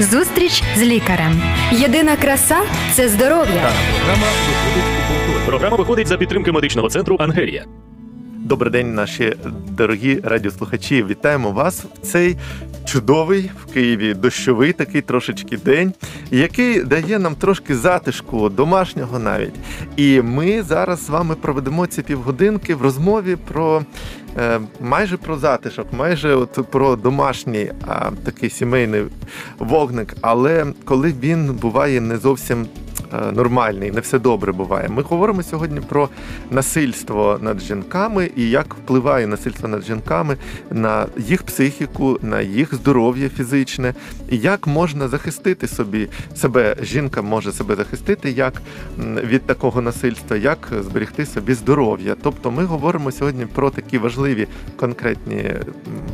Зустріч з лікарем. Єдина краса це здоров'я. Програма виходить. Програма виходить за підтримки медичного центру Ангелія. Добрий день, наші дорогі радіослухачі. Вітаємо вас в цей чудовий в Києві дощовий такий трошечки день, який дає нам трошки затишку, домашнього навіть. І ми зараз з вами проведемо ці півгодинки в розмові про майже про затишок, майже от про домашній а, такий сімейний вогник. Але коли він буває не зовсім е, нормальний, не все добре буває. Ми говоримо сьогодні про насильство над жінками і як впливає насильство над жінками на їх психіку, на їх здоров'я фізичне, і як можна захистити собі себе. Жінка може себе захистити як від такого насильства, як зберегти собі здоров'я. Тобто, ми говоримо сьогодні про такі важливі конкретні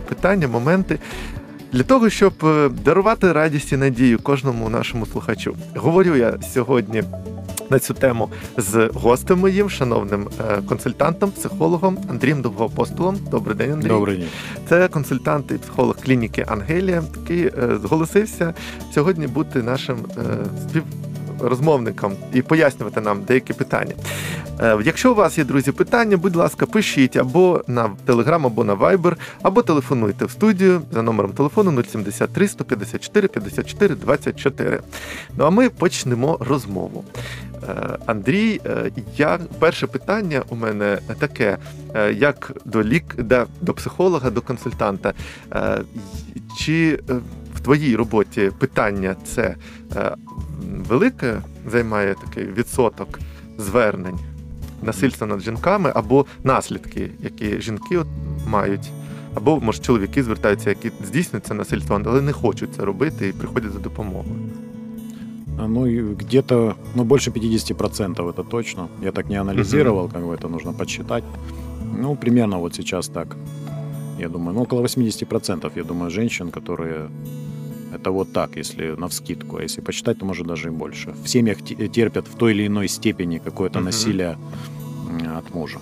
питання, моменти. Для того, щоб е, дарувати радість і надію кожному нашому слухачу, говорю я сьогодні на цю тему з гостем моїм, шановним е, консультантом, психологом Андрієм Довгоапостолом. Добрий день, Андрій. Добрый день. Це консультант і психолог клініки Ангелія, який е, зголосився сьогодні бути нашим е, співрозмовником і пояснювати нам деякі питання. Е, Якщо у вас є, друзі, питання, будь ласка, пишіть або на Telegram, або на Viber, або телефонуйте в студію за номером телефону 073 154 54 24. Ну а ми почнемо розмову. Е, Андрій, е, я перше питання у мене таке: як до лік, до психолога, до консультанта. Чи в твоїй роботі питання це е, велике займає такий відсоток звернень насильства над жінками або наслідки, які жінки от мають? Або, може, чоловіки звертаються, які здійснюють це насильство, але не хочуть це робити і приходять за допомогою. А, Ну, и где-то, ну, больше 50% это точно. Я так не анализировал, как бы это нужно подсчитать. Ну, примерно вот сейчас так. Я думаю, ну, около 80%, я думаю, женщин, которые... Это вот так, если на вскидку. А если посчитать, то может даже и больше. В семьях те- терпят в той или иной степени какое-то Мгм. насилие м, от мужа.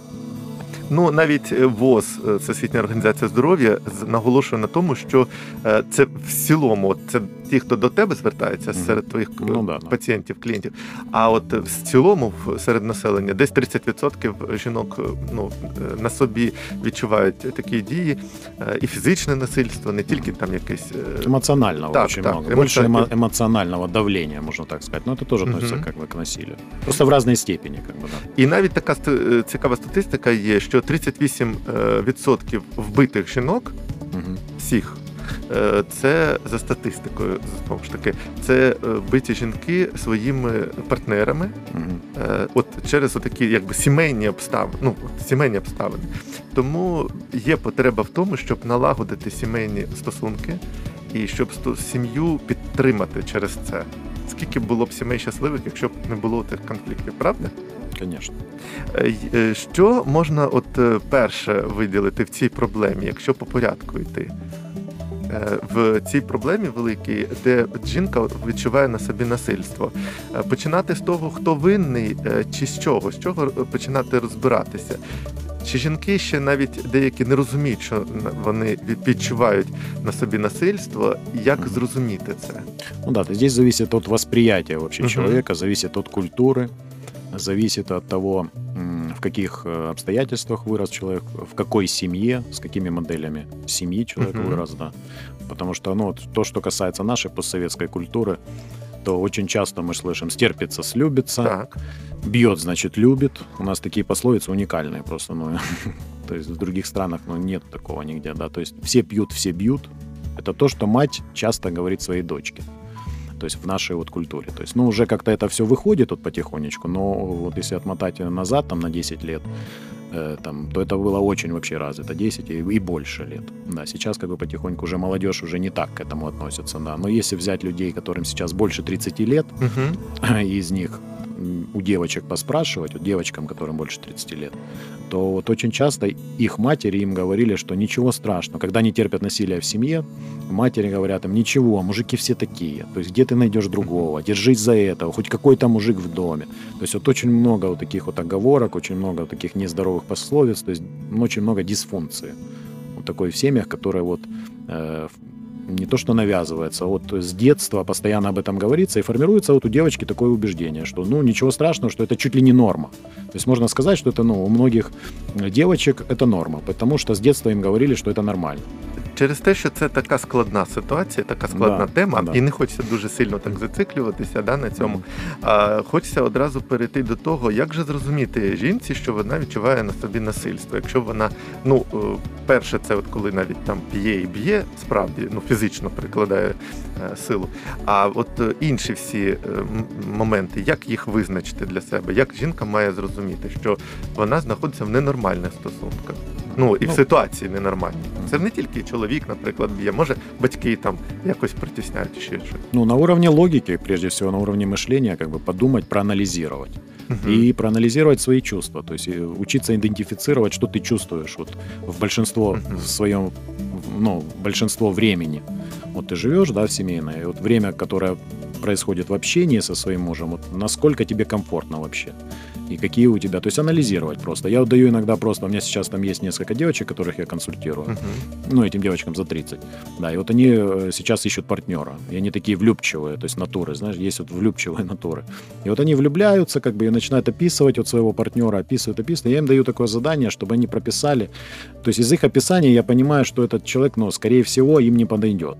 Ну навіть е, ВОЗ, е, Всесвітня організація здоров'я, з- наголошує на тому, що е, це в цілому, от це ті, хто до тебе звертається Мгм. серед твоїх е, Ну да, да. пацієнтів, клієнтів. А от е, в цілому в- серед населення десь 30% жінок е, ну, е, на собі відчувають такі дії, Е, і фізичне насильство, не тільки там якесь. е, Эмоционального Так, очень так, много. Больше эмоционально. эмо- эмоционального давления, можно так сказать. Но это тоже относится Мгм. как бы к насилию. Просто в разной степени, как бы, да. І навіть така ст- е, цікава статистика є, що 38% вбитих жінок Мгм. всіх. е, Це за статистикою, знову ж таки, це е, вбиті жінки своїми партнерами, е, от через такі якби сімейні обставини, ну от сімейні обставини. Тому є потреба в тому, щоб налагодити сімейні стосунки і щоб сім'ю підтримати через це. Скільки було б сімей щасливих, якщо б не було тих конфліктів, правда? Е, Що можна от перше виділити в цій проблемі, якщо по порядку йти? Е, В цій проблемі великій, де жінка відчуває на собі насильство, Е, починати з того, хто винний, е, чи з чого, з чого починати розбиратися. Чи жінки ще навіть деякі не розуміють, що вони відчувають на собі насильство, як зрозуміти це? Ну да, здесь зависит от восприятия вообще Мгм. человека, зависит от культуры, зависит от того, в каких э, обстоятельствах вырос человек, в какой семье, с какими моделями семьи человек Мгм. вырос, да. Потому что, ну, вот то, что касается нашей постсоветской культуры, то очень часто мы слышим «стерпится, слюбится», Так. «бьет, значит, любит». У нас такие пословицы уникальные просто, ну, то есть в других странах, ну, нет такого нигде, да. То есть все пьют, все бьют. Это то, что мать часто говорит своей дочке. То есть в нашей вот культуре. То есть, ну, уже как-то это все выходит вот потихонечку, но вот если отмотать назад, там, на 10 лет, э, там, то это было очень вообще развито, 10 и, и больше лет. Да, сейчас как бы потихоньку уже молодежь уже не так к этому относится, да. Но если взять людей, которым сейчас больше 30 лет, Угу. из них у девочек поспрашивать, вот девочкам, которым больше 30 лет, то вот очень часто их матери им говорили, что ничего страшного. Когда они терпят насилие в семье, матери говорят им, ничего, мужики все такие. То есть где ты найдешь другого? Держись за этого, хоть какой-то мужик в доме. То есть вот очень много вот таких вот оговорок, очень много вот таких нездоровых пословиц, то есть очень много дисфункции. Вот такой в семьях, которые вот э, не то что навязывается, а вот с детства постоянно об этом говорится, и формируется вот у девочки такое убеждение, что ну ничего страшного, что это чуть ли не норма. То есть можно сказать, что это ну, у многих девочек это норма, потому что с детства им говорили, что это нормально. Через те, що це така складна ситуація, така складна Да, тема, да. і не хочеться дуже сильно так зациклюватися да, на цьому. А хочеться одразу перейти до того, як же зрозуміти жінці, що вона відчуває на собі насильство. Якщо вона, ну е, перше, це от коли навіть там п'є і б'є, справді ну фізично прикладає е, силу. А от е, інші всі моменти, як їх визначити для себе, як жінка має зрозуміти, що вона знаходиться в ненормальних стосунках. Ну і в Ну, ситуації ненормальній. Це не тільки чоловік, наприклад, б'є, може батьки там якось притісняють чи ще щось. Ну, на уровне логики, прежде всего, на уровне мышления, как бы подумать, проанализировать. Мгм. И проанализировать свои чувства. То есть э, учиться идентифицировать, что ты чувствуешь вот в большинство Мгм. в своем, в- ну, большинство времени. Вот ты живешь, да, в семейное, и вот время, которое происходит в общении со своим мужем, вот насколько тебе комфортно вообще и какие у тебя, то есть анализировать просто. Я вот даю иногда просто, у меня сейчас там есть несколько девочек, которых я консультирую, Мгм. ну, этим девочкам за 30. Да, и вот они э, сейчас ищут партнера. И они такие влюбчивые, то есть натуры, знаешь, есть вот влюбчивые натуры. И вот они влюбляются, как бы, и начинают описывать вот своего партнера, описывают, описывают. Я им даю такое задание, чтобы они прописали. То есть из их описания я понимаю, что этот человек, ну, скорее всего, им не подойдет.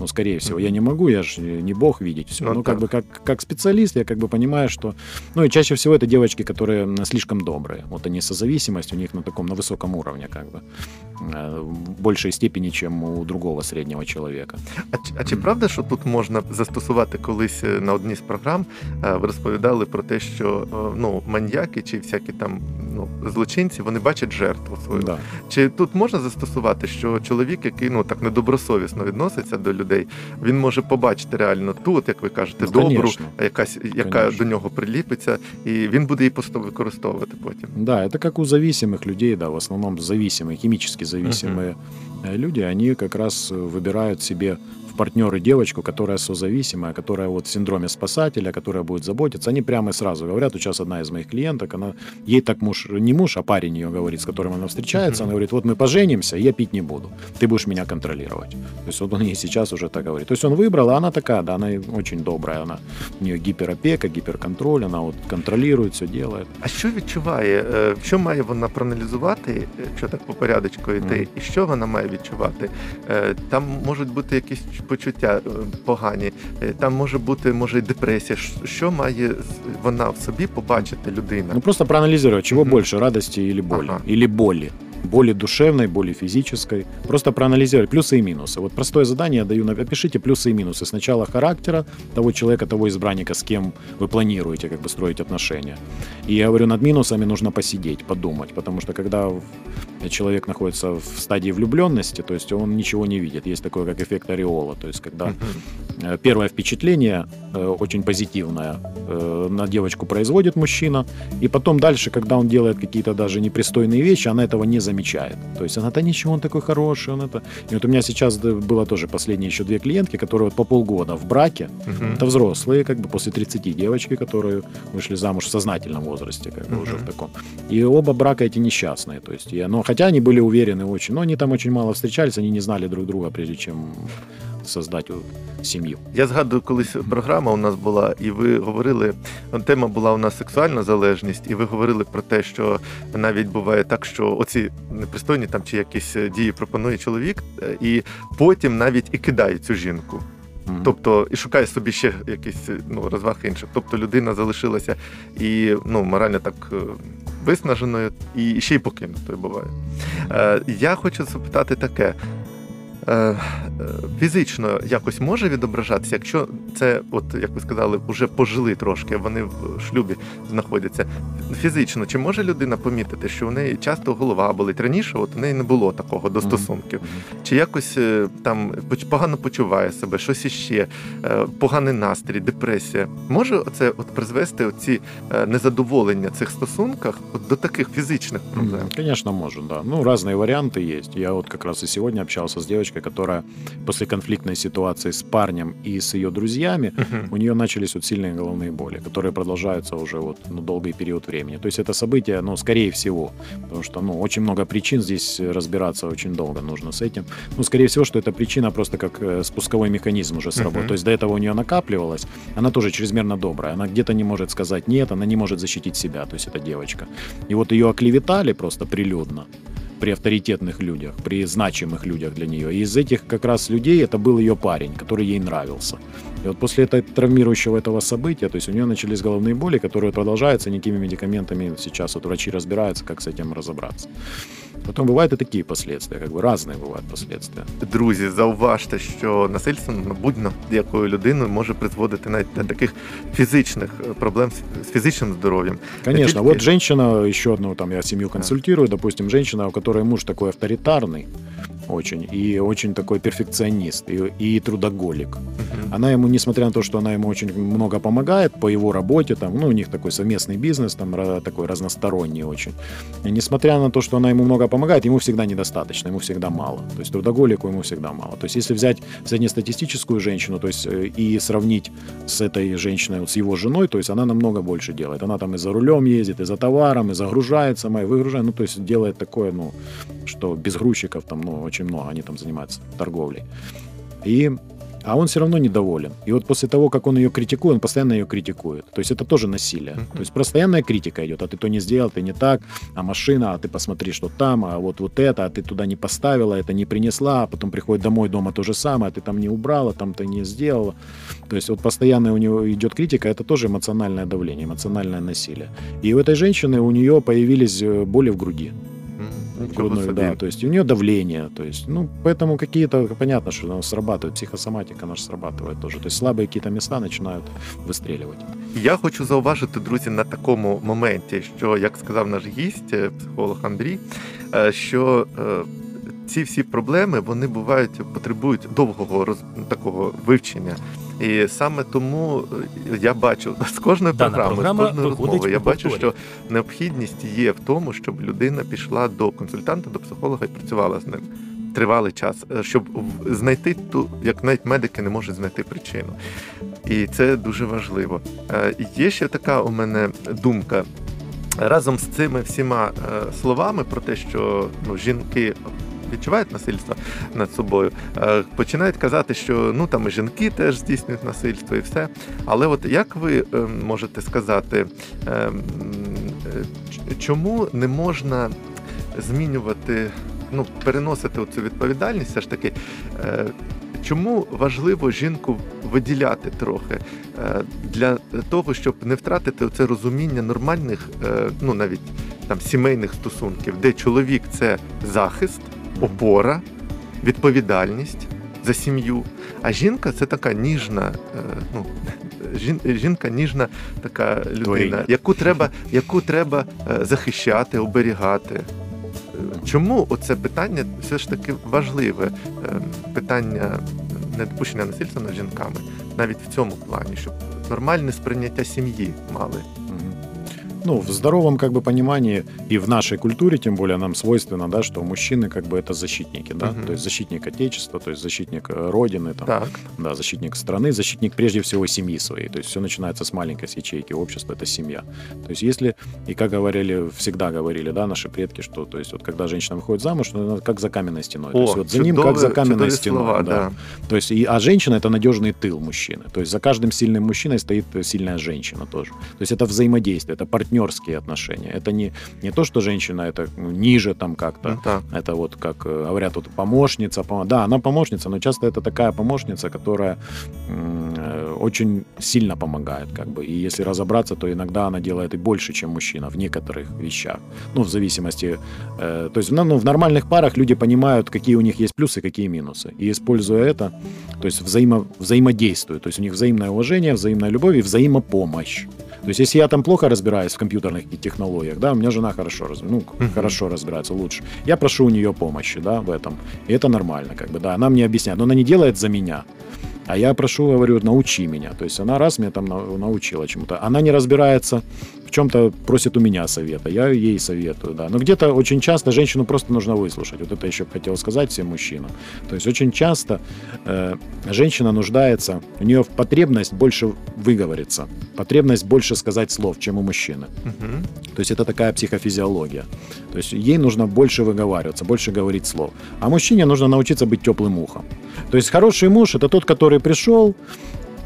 Ну, скорее всего, я не могу, я же не бог видеть все. Ну, Ну, как так. бы как, как специалист, я как бы понимаю, что... Ну, и чаще всего это девочки, которые м, слишком добрые. Вот они созависимость у них на таком, на высоком уровне, как бы. Э, В большей степени, чем у другого среднего человека. А, чи- а чи правда, що тут можна застосувати колись е, на одній з програм? е, Ви розповідали про те, що е, ну маньяки чи всякі там ну злочинці вони бачать жертву свою. Да. Чи тут можна застосувати, що чоловік, який ну так недобросовісно відноситься до людей, він може побачити реально ту, от як ви кажете, Ну, добру, конечно. якась яка Конечно. до нього приліпиться, і він буде її просто використовувати потім. Да, это как у зависимых людей, да, в основном зависимые, химически зависимые э, люди, они как раз э, выбирают себе в партнеры девочку, которая созависимая, которая вот в синдроме спасателя, которая будет заботиться. Они прямо и сразу говорят, вот сейчас одна из моих клиенток, она, ей так муж, не муж, а парень ее говорит, с которым она встречается, она говорит, вот мы поженимся, я пить не буду, ты будешь меня контролировать. То есть вот он ей сейчас уже так говорит. То есть он выбрал, а она такая, да, она очень добрая, она, у нее гиперопека, гиперконтроль, она вот контролирует, все делает. А що відчуває? е, Що має вона проаналізувати, е, якщо так по порядочку йти, Мгм. і що вона має відчувати? Е, Там можуть бути якісь почуття е, погані, е, там може бути може й депресія. Ш- Що має з- вона в собі побачити людина? Ну, просто проанализировать, чего Мгм. больше, радости или боли. Ага. Или боли. Боли душевной, боли физической. Просто проанализировать плюсы и минусы. Вот простое задание я даю. Опишите плюсы и минусы. Сначала характера того человека, того избранника, с кем вы планируете как бы строить отношения. И я говорю, над минусами нужно посидеть, подумать. Потому что когда в- человек находится в стадии влюбленности, то есть он ничего не видит. Есть такое, как эффект ореола. То есть когда. Э, Первое впечатление э, очень позитивное э, на девочку производит мужчина, и потом дальше, когда он делает какие-то даже непристойные вещи, она этого не замечает. То есть она, да ничего, он такой хороший, он это... И вот у меня сейчас было тоже последние еще две клиентки, которые вот по полгода в браке, Мгм. это взрослые, как бы после 30 девочки, которые вышли замуж в сознательном возрасте, как бы уже Мгм. в таком. И оба брака эти несчастные. То есть, и, ну, хотя они были уверены очень, но они там очень мало встречались, они не знали друг друга, прежде чем создать э, семью. Я згадую, колись програма у нас була, і ви говорили, тема була у нас сексуальна залежність, і ви говорили про те, що навіть буває так, що оці непристойні там чи якісь е, дії пропонує чоловік, е, і потім навіть і кидає цю жінку. Мгм. Тобто і шукає собі ще якісь ну, розваг інших. Тобто людина залишилася і ну, морально так е, виснаженою, і ще й покинутою буває. Я хочу запитати таке. Е, е, Фізично якось може відображатися, якщо це, от як ви сказали, вже пожили трошки, вони в шлюбі знаходяться. Фізично, чи може людина помітити, що у неї часто голова болить? Раніше от у неї не було такого до стосунків. Чи якось е, там погано почуває себе, щось іще, поганий настрій, депресія. Може це от призвести оці е, незадоволення цих стосунках от до таких фізичних проблем? Конечно, может, да. Ну, разные варианты есть. Я вот как раз и сегодня общался с девочкой, девочка, которая после конфликтной ситуации с парнем и с ее друзьями, у нее начались вот сильные головные боли, которые продолжаются уже вот ну, долгий период времени. То есть это событие, ну, скорее всего, потому что, ну, очень много причин здесь разбираться очень долго нужно с этим. Ну, скорее всего, что эта причина просто как э, спусковой механизм уже сработал. То есть до этого у нее накапливалось, она тоже чрезмерно добрая, она где-то не может сказать нет, она не может защитить себя, то есть эта девочка. И вот ее оклеветали просто прилюдно при авторитетных людях, при значимых людях для нее. И из этих как раз людей это был ее парень, который ей нравился. И вот после этого травмирующего этого события, то есть у нее начались головные боли, которые продолжаются никакими медикаментами. Сейчас вот врачи разбираются, как с этим разобраться. Потом бывают и такие последствия, как бы разные бывают последствия. Друзі, зауважте, що насильство над будь-якою людиною може призводити навіть до таких фізичних е, проблем з- з фізичним здоров'ям. Конечно, Тільки- вот женщина, еще одну там я семью консультирую, допустим, женщина, у которой муж такой авторитарный, Очень, и очень такой перфекционист, и, и трудоголик. Она ему, несмотря на то, что она ему очень много помогает по его работе, там, ну, у них такой совместный бизнес, там, такой разносторонний очень. И несмотря на то, что она ему много помогает, ему всегда недостаточно, ему всегда мало. То есть трудоголику ему всегда мало. То есть если взять среднестатистическую женщину, то есть э, и сравнить с этой женщиной, вот с его женой, то есть она намного больше делает. Она там и за рулем ездит, и за товаром, и загружает сама, и выгружает. Ну, то есть делает такое, ну, что без грузчиков там, ну, очень много, они там занимаются торговлей. И а он все равно недоволен. И вот после того, как он ее критикует, он постоянно ее критикует. То есть это тоже насилие. Мгм. То есть постоянная критика идет. А ты то не сделал, ты не так, а машина, а ты посмотри, что там, а вот вот это, а ты туда не поставила, это не принесла, а потом приходит домой, дома то же самое, а ты там не убрала, там ты не сделала. То есть вот постоянно у него идет критика, это тоже эмоциональное давление, эмоциональное насилие. И у этой женщины, у нее появились э, боли в груди М, Нічого грудной, собі. да, то есть у нее давление, то есть, ну, поэтому какие-то, понятно, что оно срабатывает, психосоматика наша срабатывает тоже, то есть слабые какие-то места начинают выстреливать. Я хочу зауважити, друзі, на такому моменті, що, як сказав наш гість, е, психолог Андрій, е, що е, ці всі проблеми вони бувають, потребують довгого роз, такого вивчення. І саме тому е, я бачу з кожної Дана програми, з кожної розмови, я бачу, що необхідність є в тому, щоб людина пішла до консультанта, до психолога і працювала з ним. Тривалий час, е, щоб знайти ту, як навіть медики не можуть знайти причину. І це дуже важливо. Е, Є ще така у мене думка. Разом з цими всіма словами про те, що ну, жінки відчувають насильство над собою, е, починають казати, що ну там і жінки теж здійснюють насильство і все. Але от як ви е, можете сказати, е, м, е, ч- чому не можна змінювати, ну, переносити цю відповідальність все ж таки? Е, Чому важливо жінку виділяти трохи е, для того, щоб не втратити це розуміння нормальних, ну навіть там сімейних стосунків, де чоловік це захист, опора, відповідальність за сім'ю, а жінка це така ніжна, е, ну жінка ніжна така людина, яку треба, яку треба е, захищати, оберігати. Е, Чому оце питання все ж таки важливе? Питання недопущення насильства над жінками, навіть в цьому плані, щоб нормальне сприйняття сім'ї мали. Ну, в здоровом как бы понимании и в нашей культуре, тем более нам свойственно, да, что мужчины как бы это защитники, да, Мгм. то есть защитник отечества, то есть защитник э, родины, там, Так, да, защитник страны, защитник прежде всего семьи своей. То есть все начинается с маленькой с ячейки общества, это семья. То есть если, и как говорили, всегда говорили, да, наши предки, что, то есть вот когда женщина выходит замуж, ну, она как за каменной стеной. то есть вот за ним как за каменной стеной. слова, да. То есть, и, а женщина это надежный тыл мужчины. То есть за каждым сильным мужчиной стоит сильная женщина тоже. То есть это взаимодействие, это партнерские отношения. Это не, не то, что женщина это ну, ниже там как-то. Ну, так. Это вот, как э, говорят, вот помощница. помо- Да, она помощница, но часто это такая помощница, которая э, очень сильно помогает, как бы. И если разобраться, то иногда она делает и больше, чем мужчина в некоторых вещах. Ну, в зависимости... э, то есть, ну, ну, в нормальных парах люди понимают, какие у них есть плюсы, какие минусы. И используя это, то есть взаимо, взаимодействуют. То есть у них взаимное уважение, взаимная любовь и взаимопомощь. То есть, если я там плохо разбираюсь в компьютерных технологиях, да, у меня жена хорошо, раз- ну, Мгм. хорошо разбирается, лучше. Я прошу у нее помощи, да, в этом. И это нормально, как бы, да. Она мне объясняет, но она не делает за меня. А я прошу, говорю, научи меня. То есть она раз меня там научила чему-то. Она не разбирается в чем-то просит у меня совета, я ей советую, да. Но где-то очень часто женщину просто нужно выслушать. Вот это еще хотел сказать всем мужчинам. То есть очень часто э, женщина нуждается, у нее потребность больше выговориться, потребность больше сказать слов, чем у мужчины. Угу. То есть это такая психофизиология. То есть ей нужно больше выговариваться, больше говорить слов. А мужчине нужно научиться быть теплым ухом. То есть хороший муж это тот, который пришел,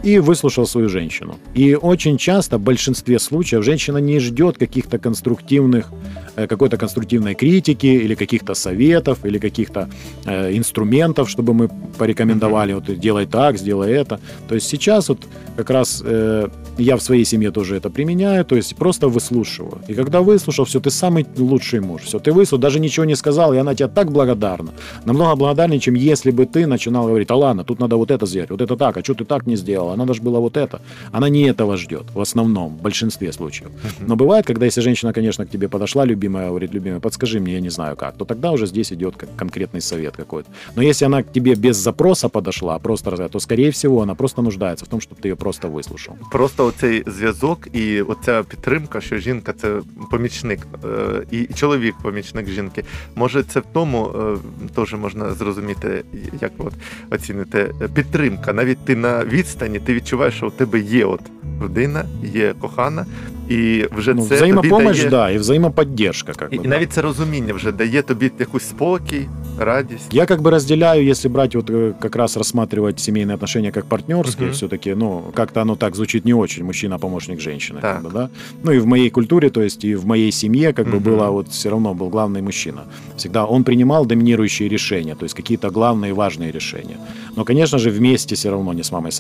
и выслушал свою женщину. И очень часто, в большинстве случаев, женщина не ждет каких-то конструктивных, э, какой-то конструктивной критики или каких-то советов, или каких-то э, инструментов, чтобы мы порекомендовали, вот делай так, сделай это. То есть сейчас вот как раз э, я в своей семье тоже это применяю, то есть просто выслушиваю. И когда выслушал, все, ты самый лучший муж. Все, ты выслушал, даже ничего не сказал, и она тебе так благодарна. Намного благодарнее, чем если бы ты начинал говорить, а ладно, тут надо вот это сделать, вот это так, а что ты так не сделал, а надо же было вот это. Она не этого ждет, в основном, в большинстве случаев. Но бывает, когда если женщина, конечно, к тебе подошла, любимая, говорит, любимая, подскажи мне, я не знаю как, то тогда уже здесь идет как конкретный совет какой-то. Но если она к тебе без запроса подошла, а просто то, скорее всего, она просто нуждается в том, чтобы ты ее просто выслушал. Просто просто оцей зв'язок і оця підтримка, що жінка це помічник, е, і чоловік помічник жінки. Може, це в тому е, теж можна зрозуміти, як от оцінити підтримка. Навіть ти на відстані, ти відчуваєш, що у тебе є от людина, є кохана, і вже ну, це взаємопомощь, тобі да, і взаємоподдержка. Как і, бы, і навіть це розуміння вже дає тобі якусь спокій, радість. Я как бы разделяю, если брать вот э, как раз рассматривать семейные отношения как партнерские, угу. все-таки, ну, как-то оно так звучит не очень, мужчина помощник женщины, так. как бы, да. Ну и в моей культуре, то есть и в моей семье, как угу. бы было вот все равно был главный мужчина. Всегда он принимал доминирующие решения, то есть какие-то главные важные решения. Но, конечно же, вместе все равно не с мамой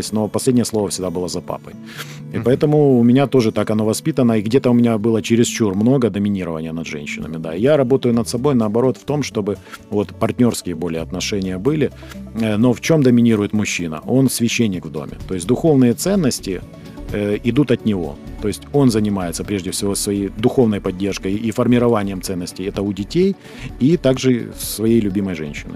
советовались, но последнее слово всегда было за папой. И угу. поэтому у меня тоже так оно воспитано, и где-то у меня было чересчур много доминирования над женщинами, да. Я работаю над собой, наоборот, в том, чтобы вот партнерские более отношения были, э, но в чем доминирует мужчина? Он священник в доме, то есть духовные ценности э, идут от него. То есть он занимается прежде всего своей духовной поддержкой и формированием ценностей. Это у детей и также своей любимой женщины.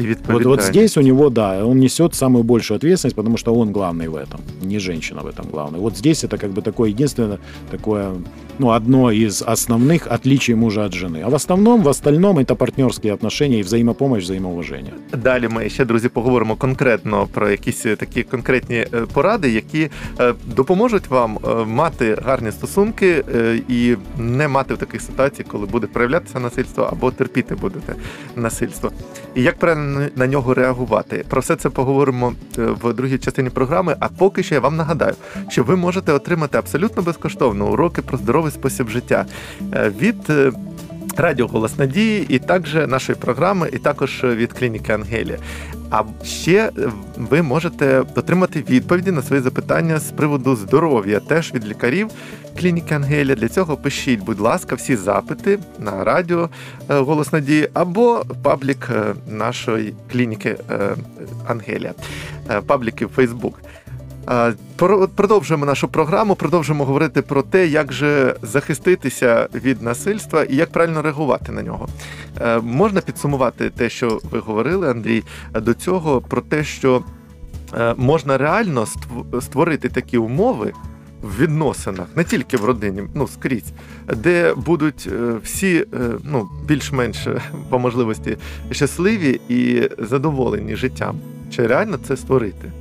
И вот, вот здесь у него, да, он несет самую большую ответственность, потому что он главный в этом, не женщина в этом главная. Вот здесь это как бы такое единственное, такое, ну, одно из основных отличий мужа от жены. А в основном, в остальном это партнерские отношения и взаимопомощь, взаимоуважение. Далі ми ще, друзі, поговоримо конкретно про якісь такі конкретні поради, які допоможуть вам мати гарні стосунки і не мати в таких ситуацій, коли буде проявлятися насильство або терпіти будете насильство. І як правильно на нього реагувати. Про все це поговоримо е, в другій частині програми. А поки що я вам нагадаю, що ви можете отримати абсолютно безкоштовно уроки про здоровий спосіб життя е, від. Е, Радіо Голос Надії, і також нашої програми, і також від клініки Ангелія. А ще ви можете отримати відповіді на свої запитання з приводу здоров'я, теж від лікарів клініки Ангелія. Для цього пишіть, будь ласка, всі запити на радіо е, Голос Надії або паблік е, нашої клініки е, Ангелія, пабліки Фейсбук. Продовжуємо нашу програму, продовжуємо говорити про те, як же захиститися від насильства і як правильно реагувати на нього. Е, можна підсумувати те, що ви говорили, Андрій, до цього про те, що е, можна реально створити такі умови. В відносинах, не тільки в родині, ну скрізь, де будуть е, всі ну, більш-менш по можливості щасливі і задоволені життям. Чи реально це створити?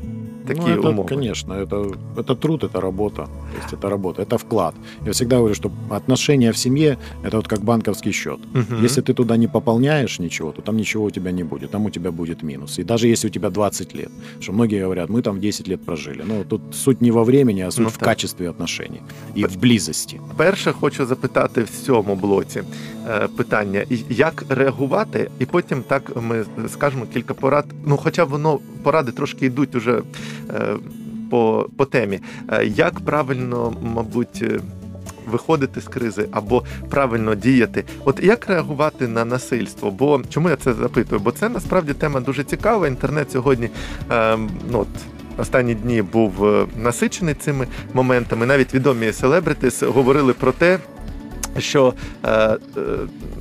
такие ну, это, умовы. Конечно, это, это труд, это работа. То есть это работа, это вклад. Я всегда говорю, что отношения в семье – это вот как банковский счет. Угу. Если ты туда не пополняешь ничего, то там ничего у тебя не будет, там у тебя будет минус. И даже если у тебя 20 лет, что многие говорят, мы там 10 лет прожили. Ну, тут суть не во времени, а суть ну, в так. качестве отношений і в близості. Перше, хочу запитати в цьому блоці е, питання, як реагувати, і потім так ми скажемо кілька порад. Ну, хоча воно поради трошки йдуть уже Е, по, по темі. Е, як правильно, мабуть, е, виходити з кризи або правильно діяти? От як реагувати на насильство? Бо чому я це запитую? Бо це насправді тема дуже цікава. Інтернет сьогодні ну, от, Останні дні був насичений цими моментами. Навіть відомі селебритис говорили про те, що е, е,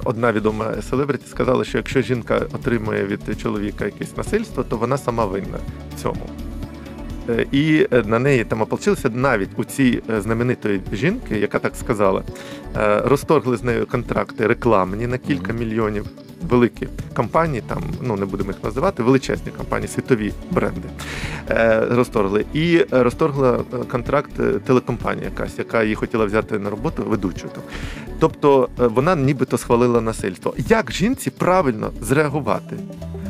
одна відома селебриті сказала, що якщо жінка отримує від чоловіка якесь насильство, то вона сама винна в цьому. Е, і е, на неї там ополчилися навіть у цій е, знаменитої жінки, яка так сказала, розторгли з нею контракти рекламні на кілька мільйонів. Великі компанії, там ну не будемо їх називати, величезні компанії, світові бренди е, розторгли. І розторгла контракт телекомпанія якась, яка її хотіла взяти на роботу ведучу. Там. Тобто вона нібито схвалила насильство. Як жінці правильно зреагувати?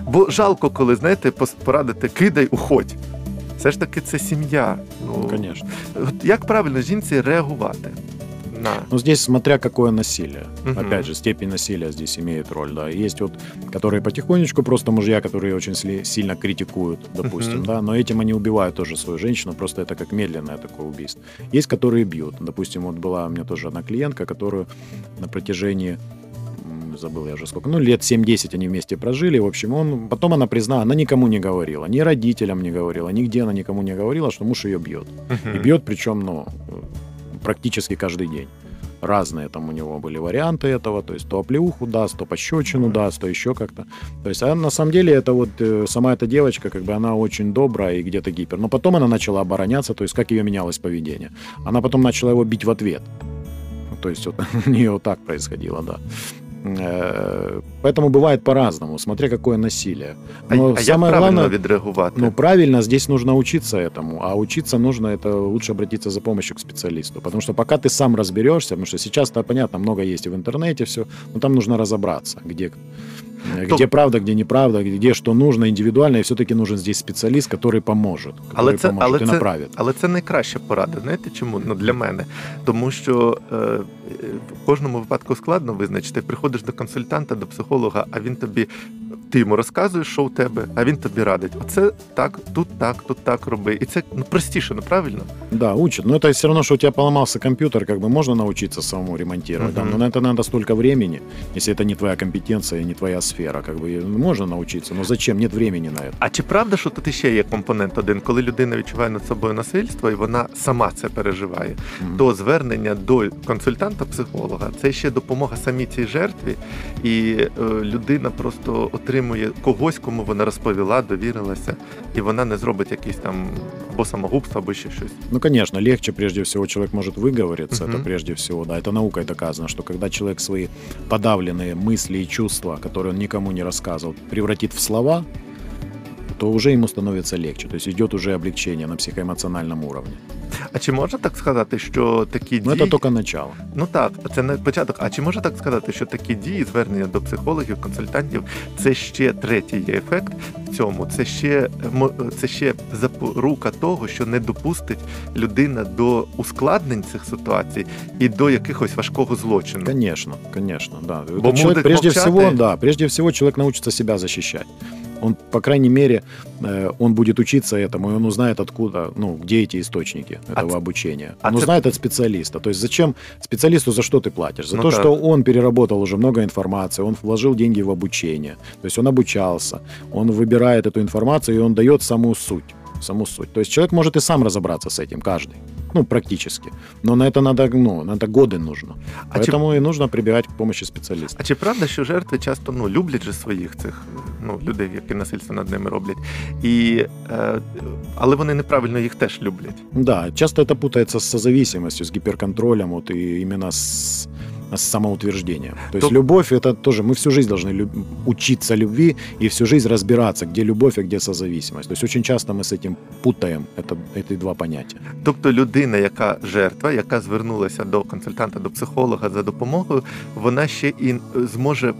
Бо жалко, коли знаєте, порадити кидай, уходь. Все ж таки, це сім'я. Ну, Ну, конечно. от як правильно жінці реагувати на Ну, здесь смотря какое насилие. Мгм. Опять же, степень насилия здесь имеет роль, да. Есть вот, которые потихонечку, просто мужья, которые очень сли- сильно критикуют, допустим, Мгм. да, но этим они убивают тоже свою женщину, просто это как медленное такое убийство. Есть, которые бьют. Допустим, вот была у меня тоже одна клиентка, которую на протяжении забыл я уже сколько, ну, лет 7-10 они вместе прожили, в общем, он, потом она признала, она никому не говорила, ни родителям не говорила, нигде она никому не говорила, что муж ее бьет. И бьет, причем, ну, практически каждый день. Разные там у него были варианты этого, то есть то оплеуху даст, то пощечину даст, то еще как-то. То есть, а на самом деле это вот э, сама эта девочка, как бы она очень добрая и где-то гипер. Но потом она начала обороняться, то есть как ее менялось поведение. Она потом начала его бить в ответ. То есть вот у нее вот так происходило, да. Э, Поэтому бывает по-разному, смотря какое насилие. а, Но а як самое правильно главное, відреагувати? ну, правильно, здесь нужно учиться этому. А учиться нужно, это лучше обратиться за помощью к специалисту. Потому что пока ты сам разберешься, потому что сейчас-то, понятно, много есть и в интернете все, но там нужно разобраться, где, э, То- где правда, где неправда, где что нужно индивидуально, и все-таки нужен здесь специалист, который поможет, который Але це, поможет але, и це, направит. але це найкраща порада. Знаєте чому? Ну, для мене. Тому що е, е, в кожному випадку складно визначити. Приходиш до консультанта, до психолога, а він тобі. Ти йому розказуєш, що у тебе, а він тобі радить. Оце так, тут так, тут так роби. І це ну простіше, ну правильно? Да, учат. Но это все равно, что у тебя поломался компьютер, как бы можно научиться самому ремонтировать. да, Мгм. но на это надо столько времени, если это не твоя компетенция и не твоя сфера. Как бы ну, можно научиться, но зачем? Нет времени на это. А чи правда, що тут іще є компонент один, коли людина відчуває над собою насильство і вона сама це переживає, Мгм. то звернення до консультанта-психолога це ще допомога самій цій жертві, і е, людина просто отримує когось, кому вона розповіла, довірилася, і вона не зробить якийсь там або самогубство, або ще щось. Ну, конечно, легче, прежде всего, человек может выговориться, Мгм. это прежде всего, да, это наукой доказано, что когда человек свои подавленные мысли и чувства, которые он никому не рассказывал, превратит в слова, то уже ему становится легче, то есть идет уже облегчение на психоэмоциональном уровне. А чи можна так сказати, що такі Но дії... это только начало. Ну так, це не початок. А чи можна так сказати, що такі дії, звернення до психологів, консультантів, це ще третій є ефект в цьому. Це ще мо- це ще запорука того, що не допустить людина до ускладнень цих ситуацій і до якихось важкого злочину. Конечно, конечно, да. Бо Этот человек, будет прежде молчать всего, и- да, прежде всего человек научится себя защищать. Он, по крайней мере, э, он будет учиться этому, и он узнает, откуда, ну, где эти источники А этого ц- обучения. а Он ц- узнает от специалиста. То есть зачем специалисту за что ты платишь? За Ну то, да. что он переработал уже много информации, он вложил деньги в обучение. То есть он обучался, он выбирает эту информацию, и он дает саму суть Саму суть. То есть человек может и сам разобраться с этим, каждый. Ну, практически. Но на это надо, ну, на это годы нужно. А чи, Поэтому и нужно прибегать к помощи специалиста. а чи правда, що жертви часто ну, люблять же своїх цих ну, людей, які насильство над ними роблять, і, е, але вони неправильно їх теж люблять. Да, часто это путается с созависимостью, с гиперконтролем, вот и именно с, с самоутверждением. То есть То- любовь это тоже, мы всю жизнь должны люб- учиться любви и всю жизнь разбираться, где любовь, а где созависимость. То есть очень часто мы с этим путаем это, эти два понятия. Тобто людина, яка жертва, яка звернулася до консультанта, до психолога за допомогою, вона ще і зможе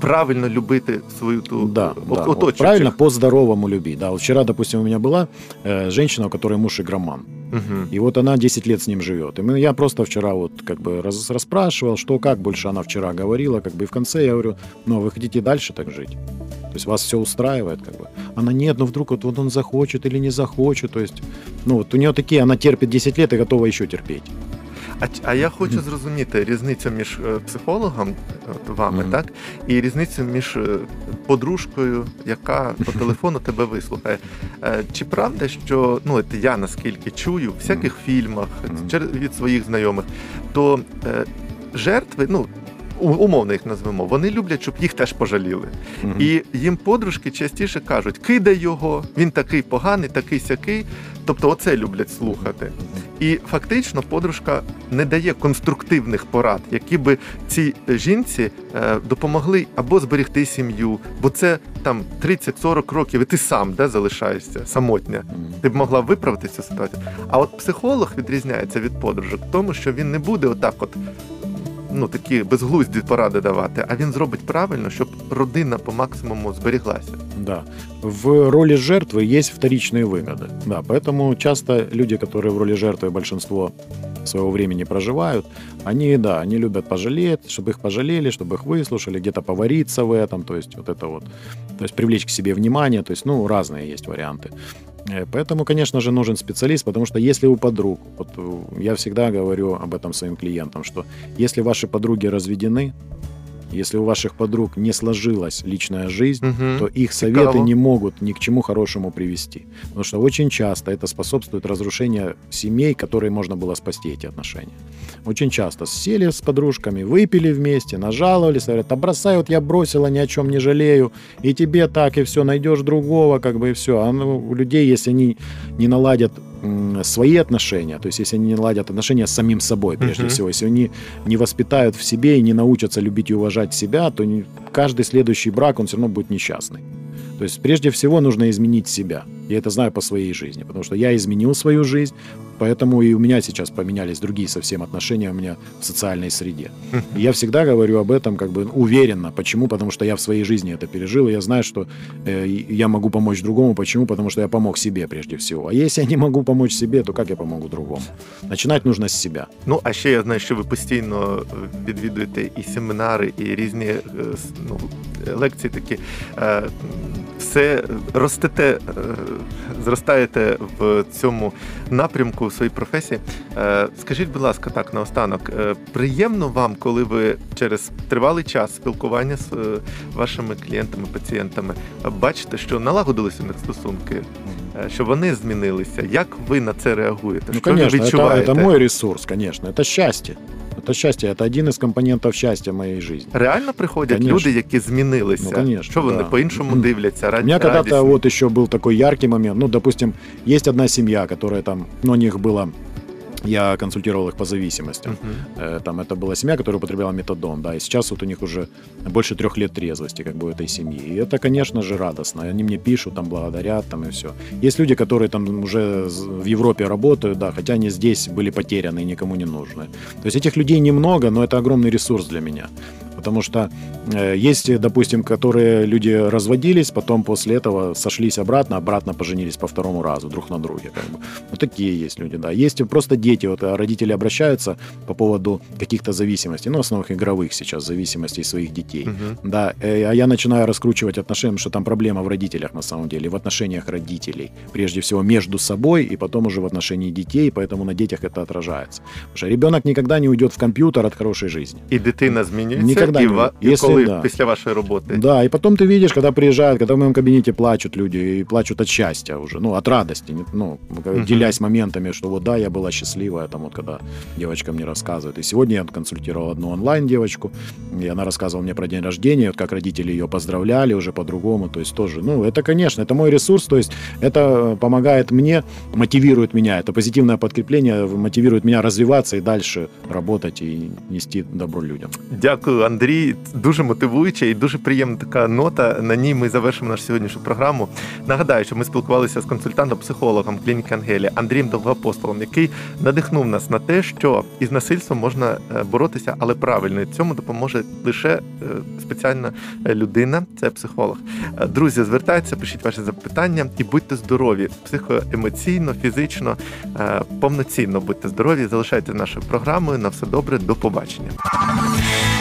правильно любити свою ту Да, да, вот правильно по-здоровому любить. Да, вот вчера, допустим, у меня была э, женщина, у которой муж игроман. Мгм. И вот она 10 лет с ним живет. И мы, я просто вчера вот как бы раз, расспрашивал, что как больше она вчера говорила, как бы и в конце я говорю, ну, вы хотите дальше так жить? То есть вас все устраивает, как бы. Она нет, ну вдруг вот, вот он захочет или не захочет. То есть, ну вот у нее такие, она терпит 10 лет и готова еще терпеть. А, а я хочу зрозуміти різницю між е, психологом, от вами, Мгм. так, і різницю між е, подружкою, яка по телефону тебе вислухає. Е, Чи правда, що ну от я наскільки чую в всяких фільмах Мгм. чер- від своїх знайомих, то е, жертви, ну. Умовно їх назвемо, вони люблять, щоб їх теж пожаліли. Мгм. І їм подружки частіше кажуть: кидай його, він такий поганий, такий сякий. Тобто, оце люблять слухати. І фактично подружка не дає конструктивних порад, які би цій жінці е, допомогли або зберегти сім'ю, бо це там 30-40 років, і ти сам де залишаєшся самотня. Ти б могла виправити цю ситуацію. А от психолог відрізняється від подружок в тому, що він не буде отак, от ну такі безглузді поради давати, а він зробить правильно, щоб родина по максимуму зберіглася. Да. В роли жертвы есть вторичные выгоды. Да, поэтому часто люди, которые в роли жертвы большинство своего времени проживают, Они, да, они любят пожалеть, чтобы их пожалели, чтобы их выслушали, где-то повариться в этом, то есть вот это вот, то есть привлечь к себе внимание, то есть, ну, разные есть варианты. Э, Поэтому, конечно же, нужен специалист, потому что если у подруг, вот э, я всегда говорю об этом своим клиентам, что если ваши подруги разведены, если у ваших подруг не сложилась личная жизнь, Мгм. то их советы не могут ни к чему хорошему привести. Потому что очень часто это способствует разрушению семей, которые можно было спасти эти отношения. Очень часто сели с подружками, выпили вместе, нажаловались, говорят, да бросай, вот я бросила, ни о чем не жалею, и тебе так, и все, найдешь другого, как бы и все. А ну, у людей, если они не наладят свои отношения, то есть если они не наладят отношения с самим собой, прежде Мгм. всего, если они не воспитают в себе и не научатся любить и уважать себя, то каждый следующий брак, он все равно будет несчастный. То есть прежде всего нужно изменить себя. Я это знаю по своей жизни, потому что я изменил свою жизнь, поэтому и у меня сейчас поменялись другие совсем отношения у меня в социальной среде. И я всегда говорю об этом как бы уверенно. Почему? Потому что я в своей жизни это пережил, и я знаю, что э, и я могу помочь другому. Почему? Потому что я помог себе прежде всего. А если я не могу помочь себе, то как я помогу другому? Начинать нужно с себя. Ну а ще я знаю, що ви постійно е, відвідуєте і семінари, і різні е, с- ну, лекції такі. Е, Все ростете, е, зростаєте в цьому напрямку в своїй професії. Е, Скажіть, будь ласка, так наостанок, е, приємно вам, коли ви через тривалий час спілкування з е, вашими клієнтами, пацієнтами е, бачите, що налагодилися у них стосунки, е, що вони змінилися. Як ви на це реагуєте? Ну, що ви конечно, это, відчуваєте? это мой ресурс, конечно. Это счастье. Это счастье, это один из компонентов счастья моей жизни. Реально приходять Конечно. люди, які змінилися. Ну, конечно, що вони да. по-іншому Мгм. дивляться? Раді, У меня когда-то радісні? вот еще был такой яркий момент. Ну, допустим, есть одна семья, которая там, ну, у них было, я консультировал их по зависимостям. Мгм. Э, Там это была семья, которая употребляла метадон, да, и сейчас вот у них уже больше трех лет трезвости, как бы, у этой семьи. И это, конечно же, радостно. Они мне пишут, там, благодарят, там, и все. Есть люди, которые там уже в Европе работают, да, хотя они здесь были потеряны и никому не нужны. То есть этих людей немного, но это огромный ресурс для меня. Потому что э, есть, допустим, которые люди разводились, потом после этого сошлись обратно, обратно поженились по второму разу друг на друге. Как бы. Вот такие есть люди, да. Есть просто дети, вот а, родители обращаются по поводу каких-то зависимостей, ну, основных игровых сейчас зависимостей своих детей. Мгм. Да, э, а я начинаю раскручивать отношения, что там проблема в родителях на самом деле, в отношениях родителей. Прежде всего между собой и потом уже в отношении детей, поэтому на детях это отражается. Потому что ребенок никогда не уйдет в компьютер от хорошей жизни. І дитина змінюється, Ніколи і, не ва... буде. і Якщо коли да. після вашої роботи. Да, и потом ты видишь, когда приезжают, когда в моем кабинете плачут люди, и плачут от счастья уже, ну, от радости, не- ну, Мгм. делясь моментами, что вот да, я была счастливая, там вот когда девочка мне рассказывает. И сегодня я консультировал одну онлайн-девочку, и она рассказывала мне про день рождения, вот как родители ее поздравляли уже по-другому, то есть тоже, ну, это, конечно, это мой ресурс, то есть это помогает мне, мотивирует меня, это позитивное подкрепление мотивирует меня развиваться и дальше работать и нести добро людям. Дякую, Андрій. Дуже мотивуюче і дуже приємна така нота. На ній ми завершимо нашу сьогоднішню програму. Нагадаю, що ми спілкувалися з консультантом-психологом клініки Ангелія Андрієм Довгоапостолом, який надихнув нас на те, що із насильством можна е, боротися, але правильно. Цьому допоможе лише е, спеціальна людина, це психолог. Е, Друзі, звертайтеся, пишіть ваші запитання і будьте здорові психоемоційно, фізично, повноцінно будьте здорові. Залишайте нашою програмою. На все добре, до побачення.